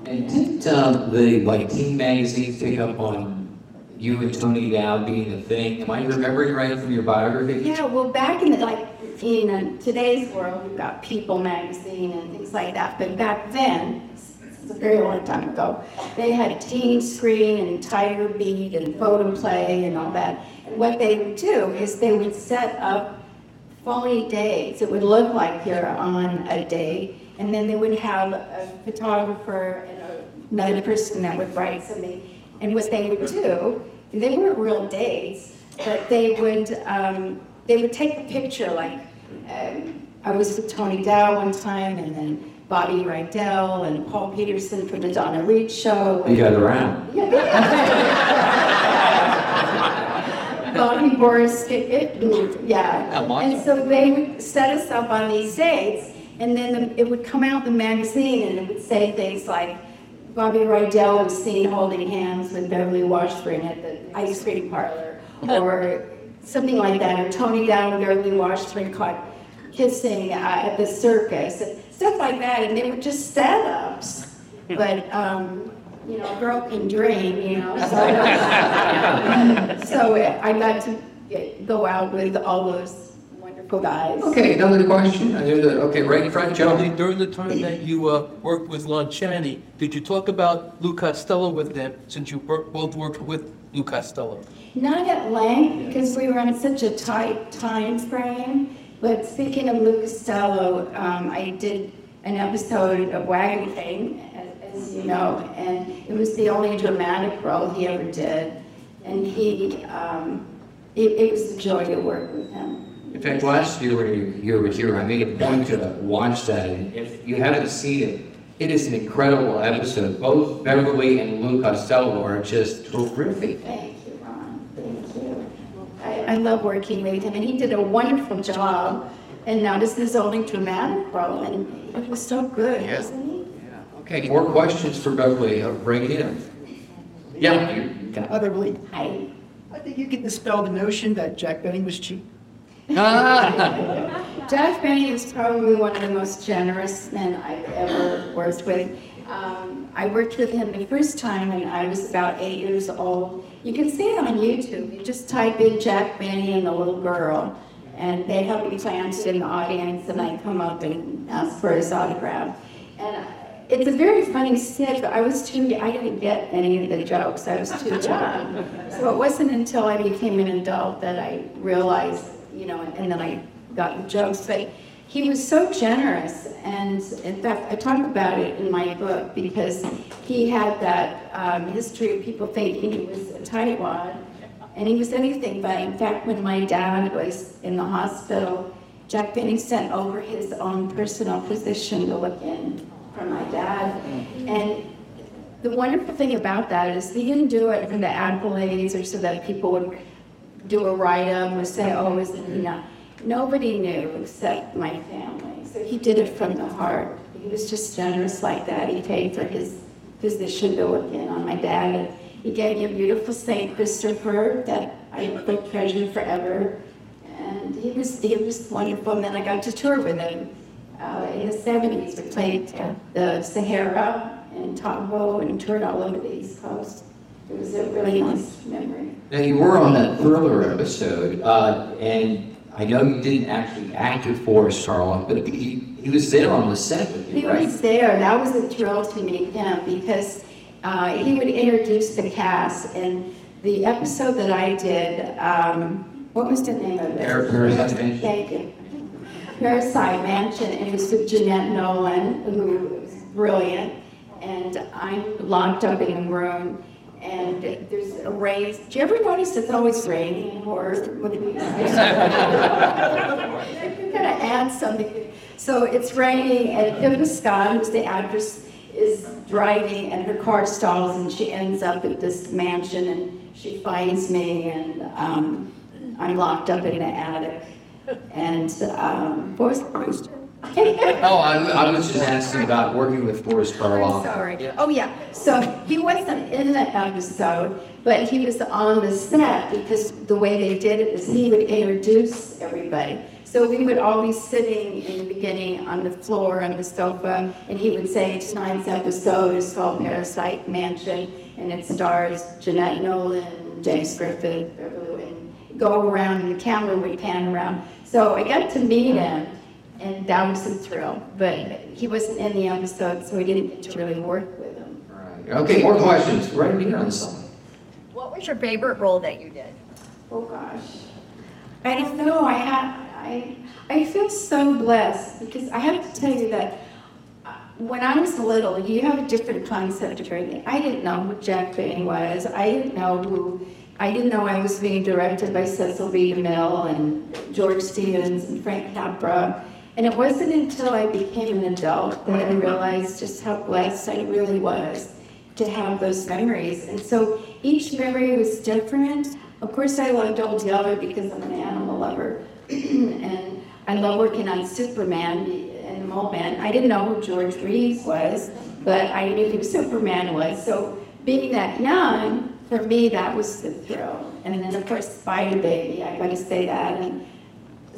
And did uh, the like teen magazines pick up on you and Tony Dow being a thing? Am I remembering right from your biography? Yeah, well, back in the, like, in uh, today's world, we've got People magazine and things like that. But back then, it's a very long time ago, they had Teen Screen and Tiger Beat and Photoplay and all that. What they would do is they would set up phony dates. It would look like you're on a date, and then they would have a photographer and another person that would write something. And what they would do, they weren't real dates, but they would um, they would take a picture like um, I was with Tony Dow one time, and then Bobby Rydell and Paul Petersen from the Donna Reed show. You got around. (laughs) Bobby Boris, it, it, yeah. And so they would set us up on these dates, and then the- it would come out in the magazine, and it would say things like, Bobby Rydell was seen holding hands with Beverly Washburn at the ice cream parlor, or something like that, or Tony Dow and Beverly Washburn caught kissing uh, at the circus, and stuff like that, and they were just setups. But, um, you know, a girl can dream, you know, so. (laughs) So I got to get- go out with all those wonderful guys. Okay, another question. I know that- Okay, right in front, Joe. During the- During the time that you uh, worked with Lon Chaney, did you talk about Lou Costello with them, since you wor- both worked with Lou Costello? Not at length, because we were on such a tight time frame. But speaking of Lou Costello, um, I did an episode of Wagon Train, as, as you know, and it was the only dramatic role he ever did. And he, um, it, it was a joy to work with him. In fact, last year when you you were here, I made a point to watch that, and if you haven't seen it, it is an incredible episode. Both Beverly and Lou Costello are just terrific. Thank you, Ron. Thank you. I, I love working with him, and he did a wonderful job. And now this is his only dramatic role, and it was so good, Yeah. wasn't he? Okay, more questions for Beverly. Uh, Bring it in. Yeah. you got it. Utterly. I, I think you can dispel the notion that Jack Benny was cheap. (laughs) Jack Benny is probably one of the most generous men I've ever worked with. Um, I worked with him the first time when I was about eight years old. You can see it on YouTube. You just type in Jack Benny and the little girl, and they have me planted in the audience, and I come up and ask for his autograph. And it's a very funny skit, but I was too, I didn't get any of the jokes. I was too (laughs) young. So it wasn't until I became an adult that I realized, you know, and then I got the jokes. But he was so generous, and in fact, I talk about it in my book because he had that um, history of people thinking he was a tightwad, and he was anything but. In fact, when my dad was in the hospital, Jack Benny sent over his own personal physician to look in for my dad, and the wonderful thing about that is he didn't do it for the accolades or so that people would do a write-up or say, oh, isn't he not? Nobody knew except my family. So he did it from the heart. He was just generous like that. He paid for his physician to look in on my dad. He gave me a beautiful St. Christopher that I will treasure forever. And he was, he was wonderful. And then I got to tour with him uh, in the 70s. We played the Sahara and Tahoe and toured all over the East Coast. It was a really nice memory. Now, you were on that Thriller episode, uh, and I know you didn't actually act with Boris Karloff, but he, he was there on the set with He you, right? was there. That was a thrill to meet him because uh, he would introduce the cast. And the episode that I did, um, what was the name of it? Par- Parasite Mansion. Thank you. Parasite Mansion. And it was with Jeanette Nolan, who was brilliant. And I'm locked up in a room. And there's a rain. Do you ever notice it's always raining in horror movies? You're gonna add something. So it's raining, and Kim Scott, who's the actress, is driving, and her car stalls, and she ends up at this mansion, and she finds me, and um, I'm locked up in the attic. And um, what was the question? (laughs) Oh, I, I was just asking about working with Boris Karloff. Sorry. Oh, yeah. So he wasn't in the episode, but he was on the set because the way they did it is he would introduce everybody. So we would all be sitting in the beginning on the floor on the sofa, and he would say, tonight's episode is called Parasite Mansion, and it stars Jeanette Nolan, James Griffith, and go around, and the camera would pan around. So I got to meet him, and that was a thrill. But he wasn't in the episode, so we didn't get to really work with him. Okay, more questions. Right here on the side. What was your favorite role that you did? Oh gosh, I don't know. I had I, I feel so blessed because I have to tell you that uh, when I was little, you have a different concept of everything. I didn't know who Jack Benny was. I didn't know who, I didn't know I was being directed by Cecil B. DeMille and George Stevens and Frank Capra. And it wasn't until I became an adult that I realized just how blessed I really was to have those memories. And so each memory was different. Of course, I loved Old Yeller because I'm an animal lover. (clears throat) and I love working on Superman and the Mole Man. I didn't know who George Reeves was, but I knew who Superman was. So being that young, for me, that was the thrill. And then, of course, Spider Baby, I gotta say that. And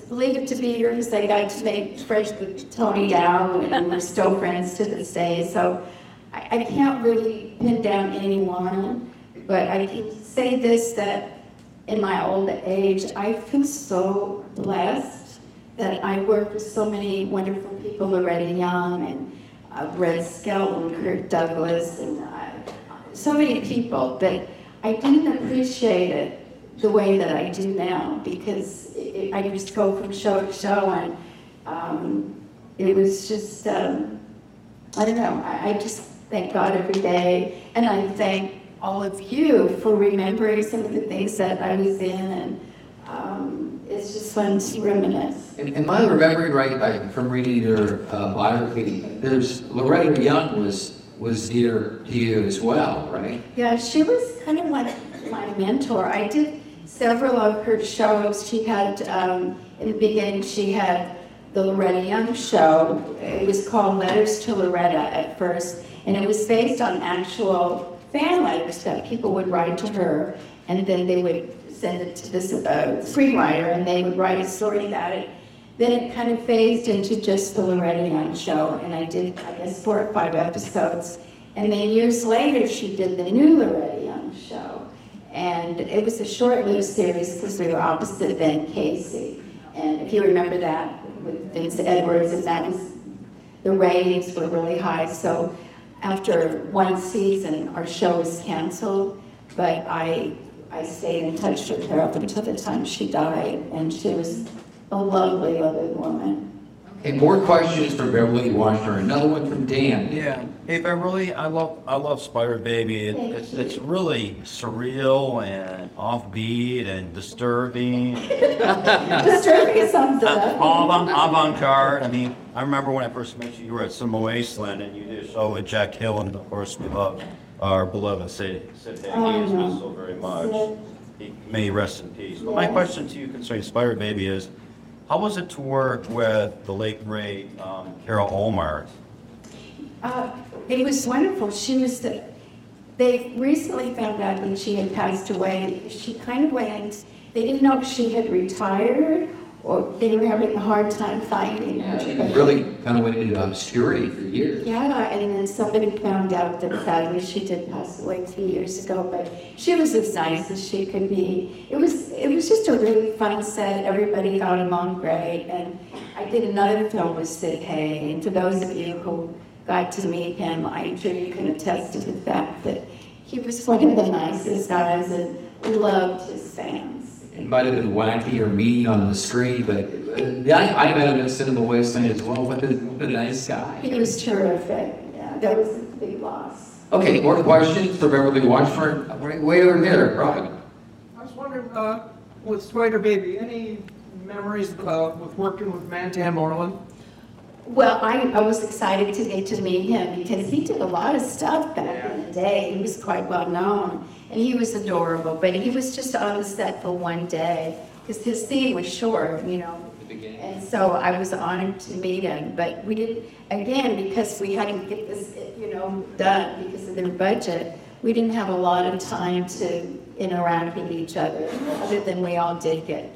Leave to Beaver, because I got to make friends with Tony Dow, and we're still friends to this day. So I, I can't really pin down anyone, but I can say this, that in my old age, I feel so blessed that I work with so many wonderful people, Loretta Young and uh, Red Skelton, Kirk Douglas, and uh, so many people that I didn't appreciate it the way that I do now because it, I just go from show to show and um, it was just, um, I don't know, I, I just thank God every day and I thank all of you for remembering some of the things that I was in and um, it's just fun to reminisce. And am I remembering right I, from reading your uh, biography? There's Loretta Young was was dear to you as well, right? Yeah, she was kind of like my mentor. I did several of her shows. She had, um, in the beginning, she had the Loretta Young show. It was called Letters to Loretta at first, and it was based on actual fan letters that people would write to her, and then they would send it to this uh, screenwriter, and they would write a story about it. Then it kind of phased into just the Loretta Young show, and I did, I guess, four or five episodes. And then years later, she did the new Loretta Young show. And it was a short-lived series because we were opposite Ben Casey. And if you remember that with Vince Edwards, and that was, the ratings were really high. So after one season, our show was canceled, but I, I stayed in touch with her up until the time she died, and she was a lovely, lovely woman. Okay, more questions from Beverly Washburn. Another one from Dan. Yeah. Hey Beverly, I love I love Spider Baby. It, it's it's really surreal and offbeat and disturbing. (laughs) Disturbing sounds All avant, avant-garde. I mean, I remember when I first met you, you were at Cinema Wasteland and you did a show with Jack Hill and of course we love our beloved Sid Sid Haig. He no. was so very much. He may he rest in peace. But my question to you concerning Spider Baby is, how was it to work with the late great um, Carol Ohmart? Uh, it was wonderful. She was the, they recently found out that she had passed away. She kind of went, they didn't know if she had retired or they were having a hard time finding her. She really kind of went into obscurity for years. Yeah, and then somebody found out that sadly she did pass away two years ago, but she was as nice as she could be. It was it was just a really fun set. Everybody got along great, and I did another film with Sid Haig. And for those of you who got to meet him, I'm sure you can attest to the fact that he was one of the nicest guys and loved his fans. It might have been wacky or mean on the screen, but uh, yeah, I, I met him at Cinema Wasteland as well. What a, what a nice guy. He was terrific. Yeah, that was a big loss. Okay, more questions for Beverly Washburn? Way, way over there, Robin. I was wondering, uh, with Spider Baby, any memories uh, with working with Mantan Moreland? Well, I, I was excited to get to meet him because he did a lot of stuff back in the day. He was quite well known and he was adorable, but he was just on the set for one day because his scene was short, you know. And so I was honored to meet him, but we didn't, again, because we had to get this, you know, done because of their budget, we didn't have a lot of time to interact with each other, other than we all did get,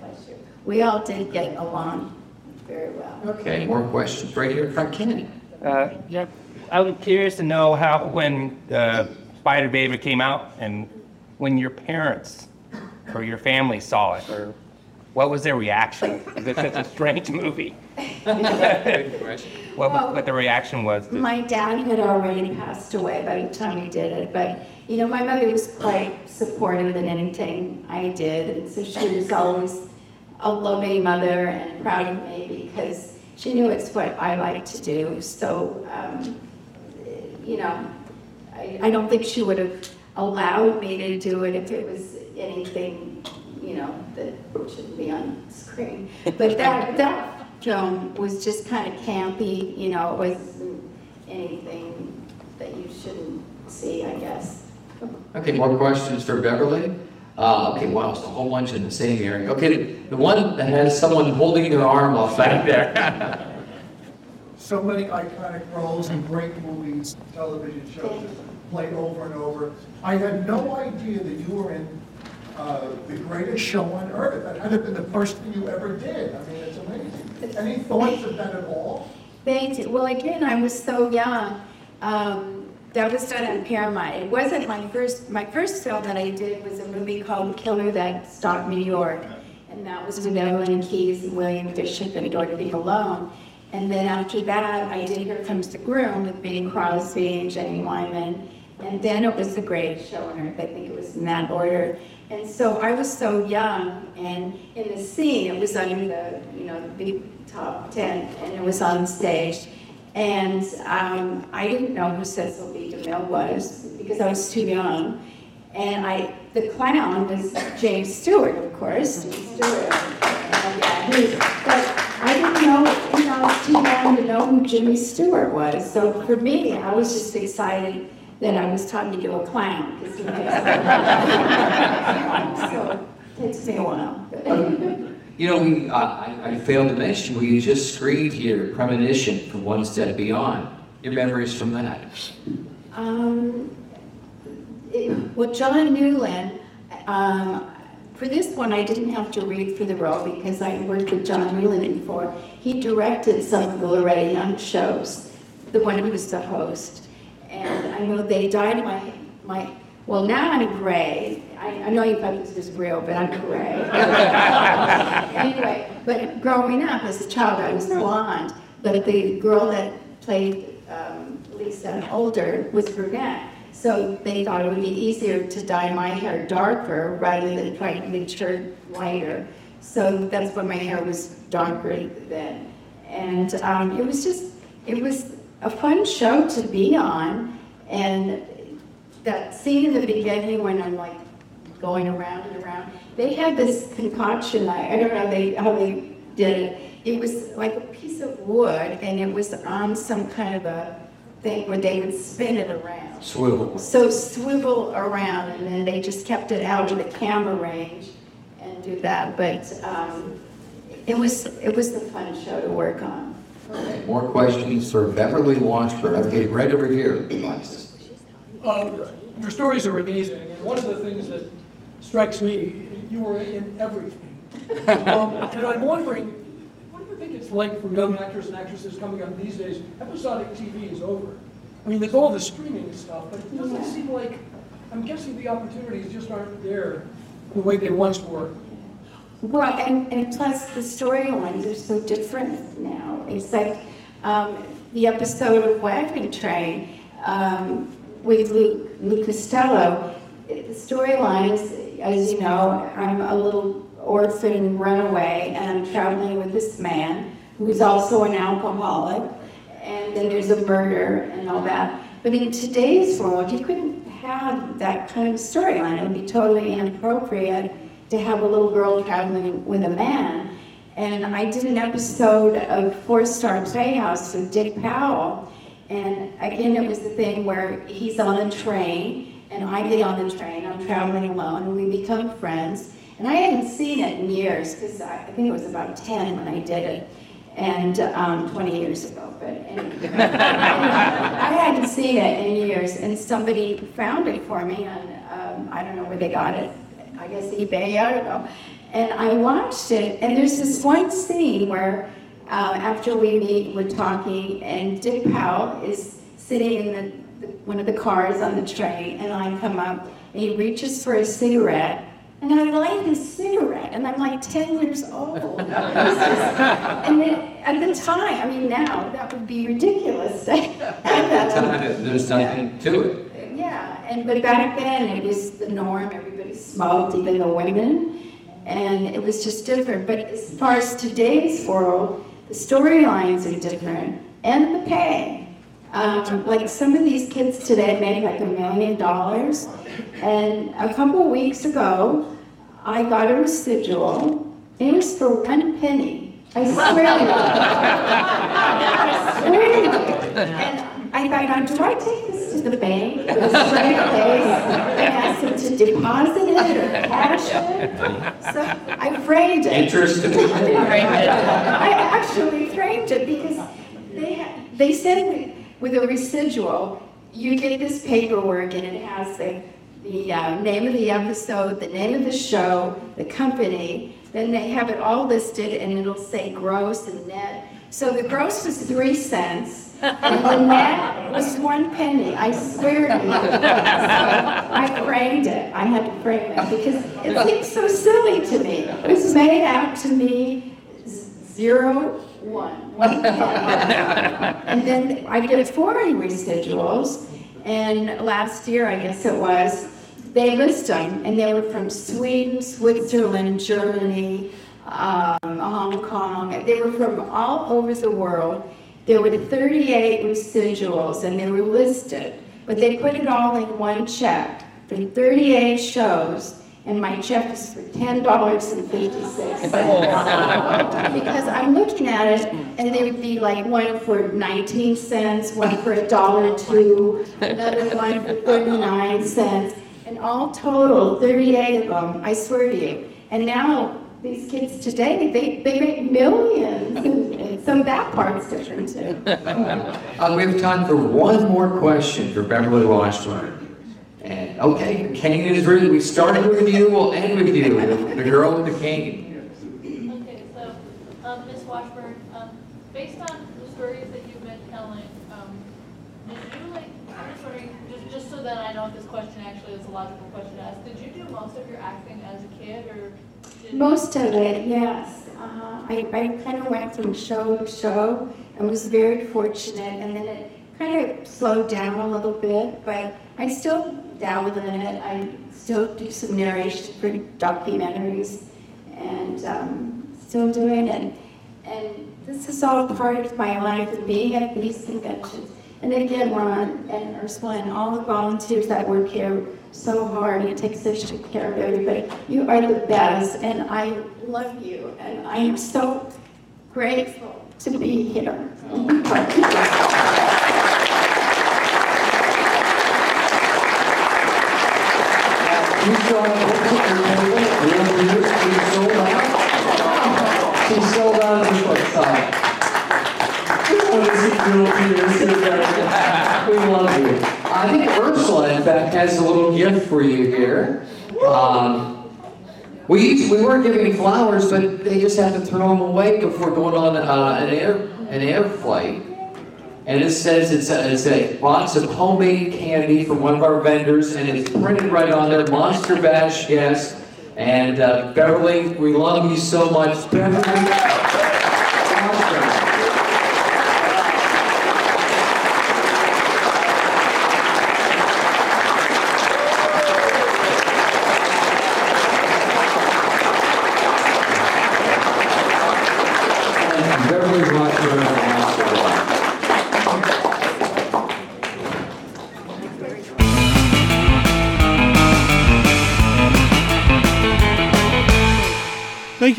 we all did get along very well. Okay, more questions right here from Kennedy. Uh, yeah, I was curious to know how when uh, Spider Baby came out and when your parents or your family saw it, or what was their reaction? Because it's such a strange movie. (laughs) what, was- what the reaction was. to- My dad had already passed away by the time we did it, but, you know, my mother was quite supportive in anything I did, and so she was always a loving mother and proud of me because she knew it's what I like to do. So, um, you know, I, I don't think she would have allowed me to do it if it was anything, you know, that shouldn't be on screen. But that, that film was just kind of campy, you know, it wasn't anything that you shouldn't see, I guess. Okay, more questions for Beverly? Uh, okay, wow, it's a whole bunch in the same area. Okay, the- the one that has someone holding their arm off back there. (laughs) So many iconic roles in great movies, television shows that played over and over. I had no idea that you were in uh, the greatest show on earth. That had to been the first thing you ever did. I mean, it's amazing. Any thoughts of that at all? Thank you. Well, again, I was so young. Um, that was done on Paramount. It wasn't my first. My first film that I did was a movie called Killer That Stalked New York, and that was with Evelyn Keyes and William Bishop and Dorothy Malone. And then after that, I did Here Comes the Groom with Bing Crosby and Jane Wyman. And then it was The great Show on Earth. I think it was in that order. And so I was so young, and in the scene, it was under the, you know, the big top tent, and it was on stage. And um, I didn't know who Cecil B. DeMille was because I was too young. And I, the clown was James Stewart, of course. James Stewart. And, yeah, he- but I didn't know, you know, I was too young to know who Jimmy Stewart was. So for me, I was just excited that I was talking to a clown. 'cause he makes- So it takes me a while. You know, we, uh, I, I failed to mention, we just screened here Premonition from One Step Beyond. Your memories from that? Um, it- well, John Newland, um, for this one, I didn't have to read for the role because I worked with John Newland before. He directed some of the Loretta Young shows, the one who was the host. And I know they dyed my, my, well, now I'm gray. I, I know you thought this was real, but I'm gray. (laughs) Anyway, but growing up as a child, I was blonde, but the girl that played um, Lisa older was brunette. So they thought it would be easier to dye my hair darker rather than try to make sure lighter. So that's why my hair was darker then. And um, it was just, it was a fun show to be on. And that scene in the beginning when I'm like going around and around, they had this concoction, I, I don't know they, how they did it. It was like a piece of wood and it was on some kind of a thing where they would spin it around. Swivel. So swivel around, and then they just kept it out of the camera range and do that. But um, it was it was a fun show to work on. More questions for Beverly Washburn. Okay, right over here. Uh, Your stories are amazing, and one of the things that strikes me, you were in everything. (laughs) Um, And I'm wondering, what do you think it's like for young actors and actresses coming up these days? Episodic TV is over. I mean, there's all the streaming stuff, but it doesn't seem like, I'm guessing the opportunities just aren't there the way they once were. Well, and, and plus the storylines are so different now. It's like um, the episode of Wagon Train um, with Luke, Luke Costello. The storylines, as you know, I'm a little orphan runaway, and I'm traveling with this man who's also an alcoholic, and then there's a murder and all that. But in today's world, you couldn't have that kind of storyline. It would be totally inappropriate to have a little girl traveling with a man. And I did an episode of Four Star Playhouse with Dick Powell. And again, it was the thing where he's on a train and I get on the train, I'm traveling alone, and we become friends. And I hadn't seen it in years because I I think it was about 10 when I did it, and um, 20 years ago. But anyway, (laughs) I hadn't seen it in years, and somebody found it for me, and um, I don't know where they got it. I guess eBay, I don't know. And I watched it, and there's this one scene where uh, after we meet, we're talking, and Dick Powell is sitting in the, the, one of the cars on the train, and I come up, and he reaches for a cigarette, and I light his cigarette, and I'm like 10 years old. (laughs) And then, at the time, I mean, now, that would be ridiculous. (laughs) There's nothing to it. And but back then it was the norm. Everybody smoked, even the women. and it was just different. But as far as today's world, the storylines are different, and the pay. Um, like some of these kids today make like a million dollars, and a couple weeks ago, I got a residual. It was for one penny. I swear to (laughs) you. I swear to you. And I thought, do I take this to the bank with a straight face and ask them to deposit it or cash it? So I framed it. Interest. I actually framed it because they, ha- they said with a residual, you get this paperwork and it has the, the uh, name of the episode, the name of the show, the company, then they have it all listed and it'll say gross and net. So the gross was three cents and the net was one penny. I swear to you. I framed it. I had to frame it because it seems so silly to me. It was made out to me zero, one, one penny. And then I get foreign residuals, and last year, I guess it was, they list them, and they were from Sweden, Switzerland, Germany, um, Hong Kong. They were from all over the world. There were 38 residuals, and they were listed, but they put it all in one check for 38 shows. And my check is for ten dollars and fifty-six cents. (laughs) Because I'm looking at it, and there would be like one for nineteen cents, one for a dollar two, another one for thirty-nine cents, and all total, thirty-eight of them, I swear to you. And now, these kids today, they, they make millions, and and some of that part's different too. Uh, we have time for one more question for Beverly Washburn. And, okay, cane is ready. We started with you, we'll end with you, the- the girl with the cane. Okay, so, um, Ms. Washburn, um, based on the stories that you've been telling, um, did you like, I'm just wondering, just, just so that I know if this question actually is a logical question to ask, did you do most of your acting as a kid, or? did- Most of it, yes. Uh, I, I kind of went from show to show and was very fortunate, and then it kind of slowed down a little bit, but I still dabble in it. I still do some narration for documentaries, and um, still doing it. And this is all part of my life, of being at these conventions. And again, Ron and Ursula and all the volunteers that work here so hard and take such good care of everybody. You are the best, and I love you, and I am so grateful to be here. You sold out. She's (laughs) sold out of the foot side. We love you. I think Ursula, in fact, has a little gift for you here. Um, we, we were giving flowers, but they just had to throw them away before going on uh, an air an air flight. And it says it's a, it's a box of homemade candy from one of our vendors, and it's printed right on there, Monster Bash Yes. And uh, Beverly, we love you so much. Beverly, Beverly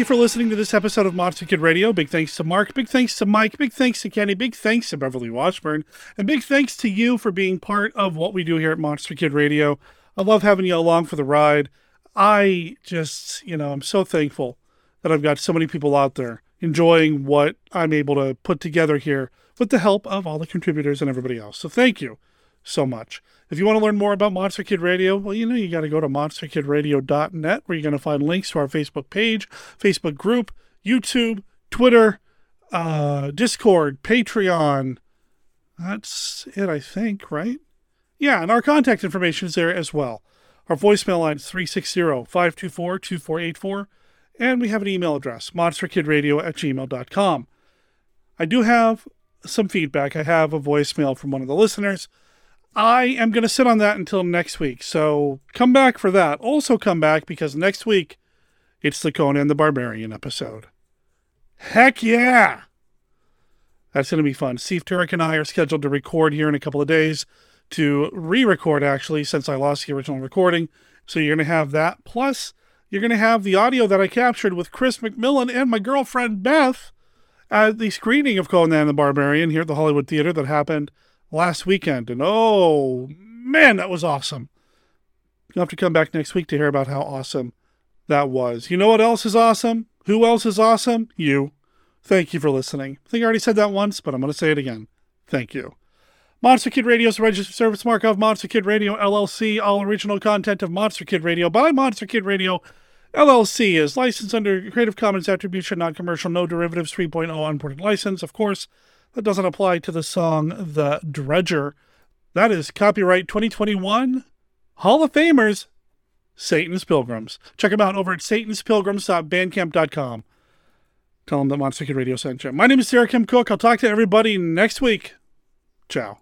you for listening to this episode of Monster Kid Radio. Big thanks to Mark. Big thanks to Mike. Big thanks to Kenny. Big thanks to Beverly Washburn. And big thanks to you for being part of what we do here at Monster Kid Radio. I love having you along for the ride. I just, you know, I'm so thankful that I've got so many people out there enjoying what I'm able to put together here with the help of all the contributors and everybody else. So thank you so much. If you want to learn more about Monster Kid Radio, well, you know, you got to go to monsterkidradio.net where you're going to find links to our Facebook page, Facebook group, YouTube, Twitter, uh, Discord, Patreon. That's it, I think, right? Yeah, and our contact information is there as well. Our voicemail line is 360 524 2484, and we have an email address, monsterkidradio at gmail.com. I do have some feedback. I have a voicemail from one of the listeners. I am going to sit on that until next week. So come back for that. Also, come back because next week It's the Conan the Barbarian episode. Heck yeah! That's going to be fun. Steve Turek and I are scheduled to record here in a couple of days to re record, actually, since I lost the original recording. So you're going to have that. Plus, you're going to have the audio that I captured with Chris McMillan and my girlfriend Beth at the screening of Conan the Barbarian here at the Hollywood Theater that happened last weekend. And oh, man, that was awesome. You'll have to come back next week to hear about how awesome that was. You know what else is awesome? Who else is awesome? You. Thank you for listening. I think I already said that once, but I'm going to say it again. Thank you. Monster Kid Radio is a registered service mark of Monster Kid Radio LLC. All original content of Monster Kid Radio by Monster Kid Radio LLC is licensed under Creative Commons Attribution, Non-Commercial, No Derivatives 3.0 Unported License. Of course, that doesn't apply to the song The Dredger. That is copyright 2021 Hall of Famers Satan's Pilgrims. Check them out over at satanspilgrims.bandcamp.com. Tell them that Monster Kid Radio sent you. My name is Derek M. Koch. I'll talk to everybody next week. Ciao.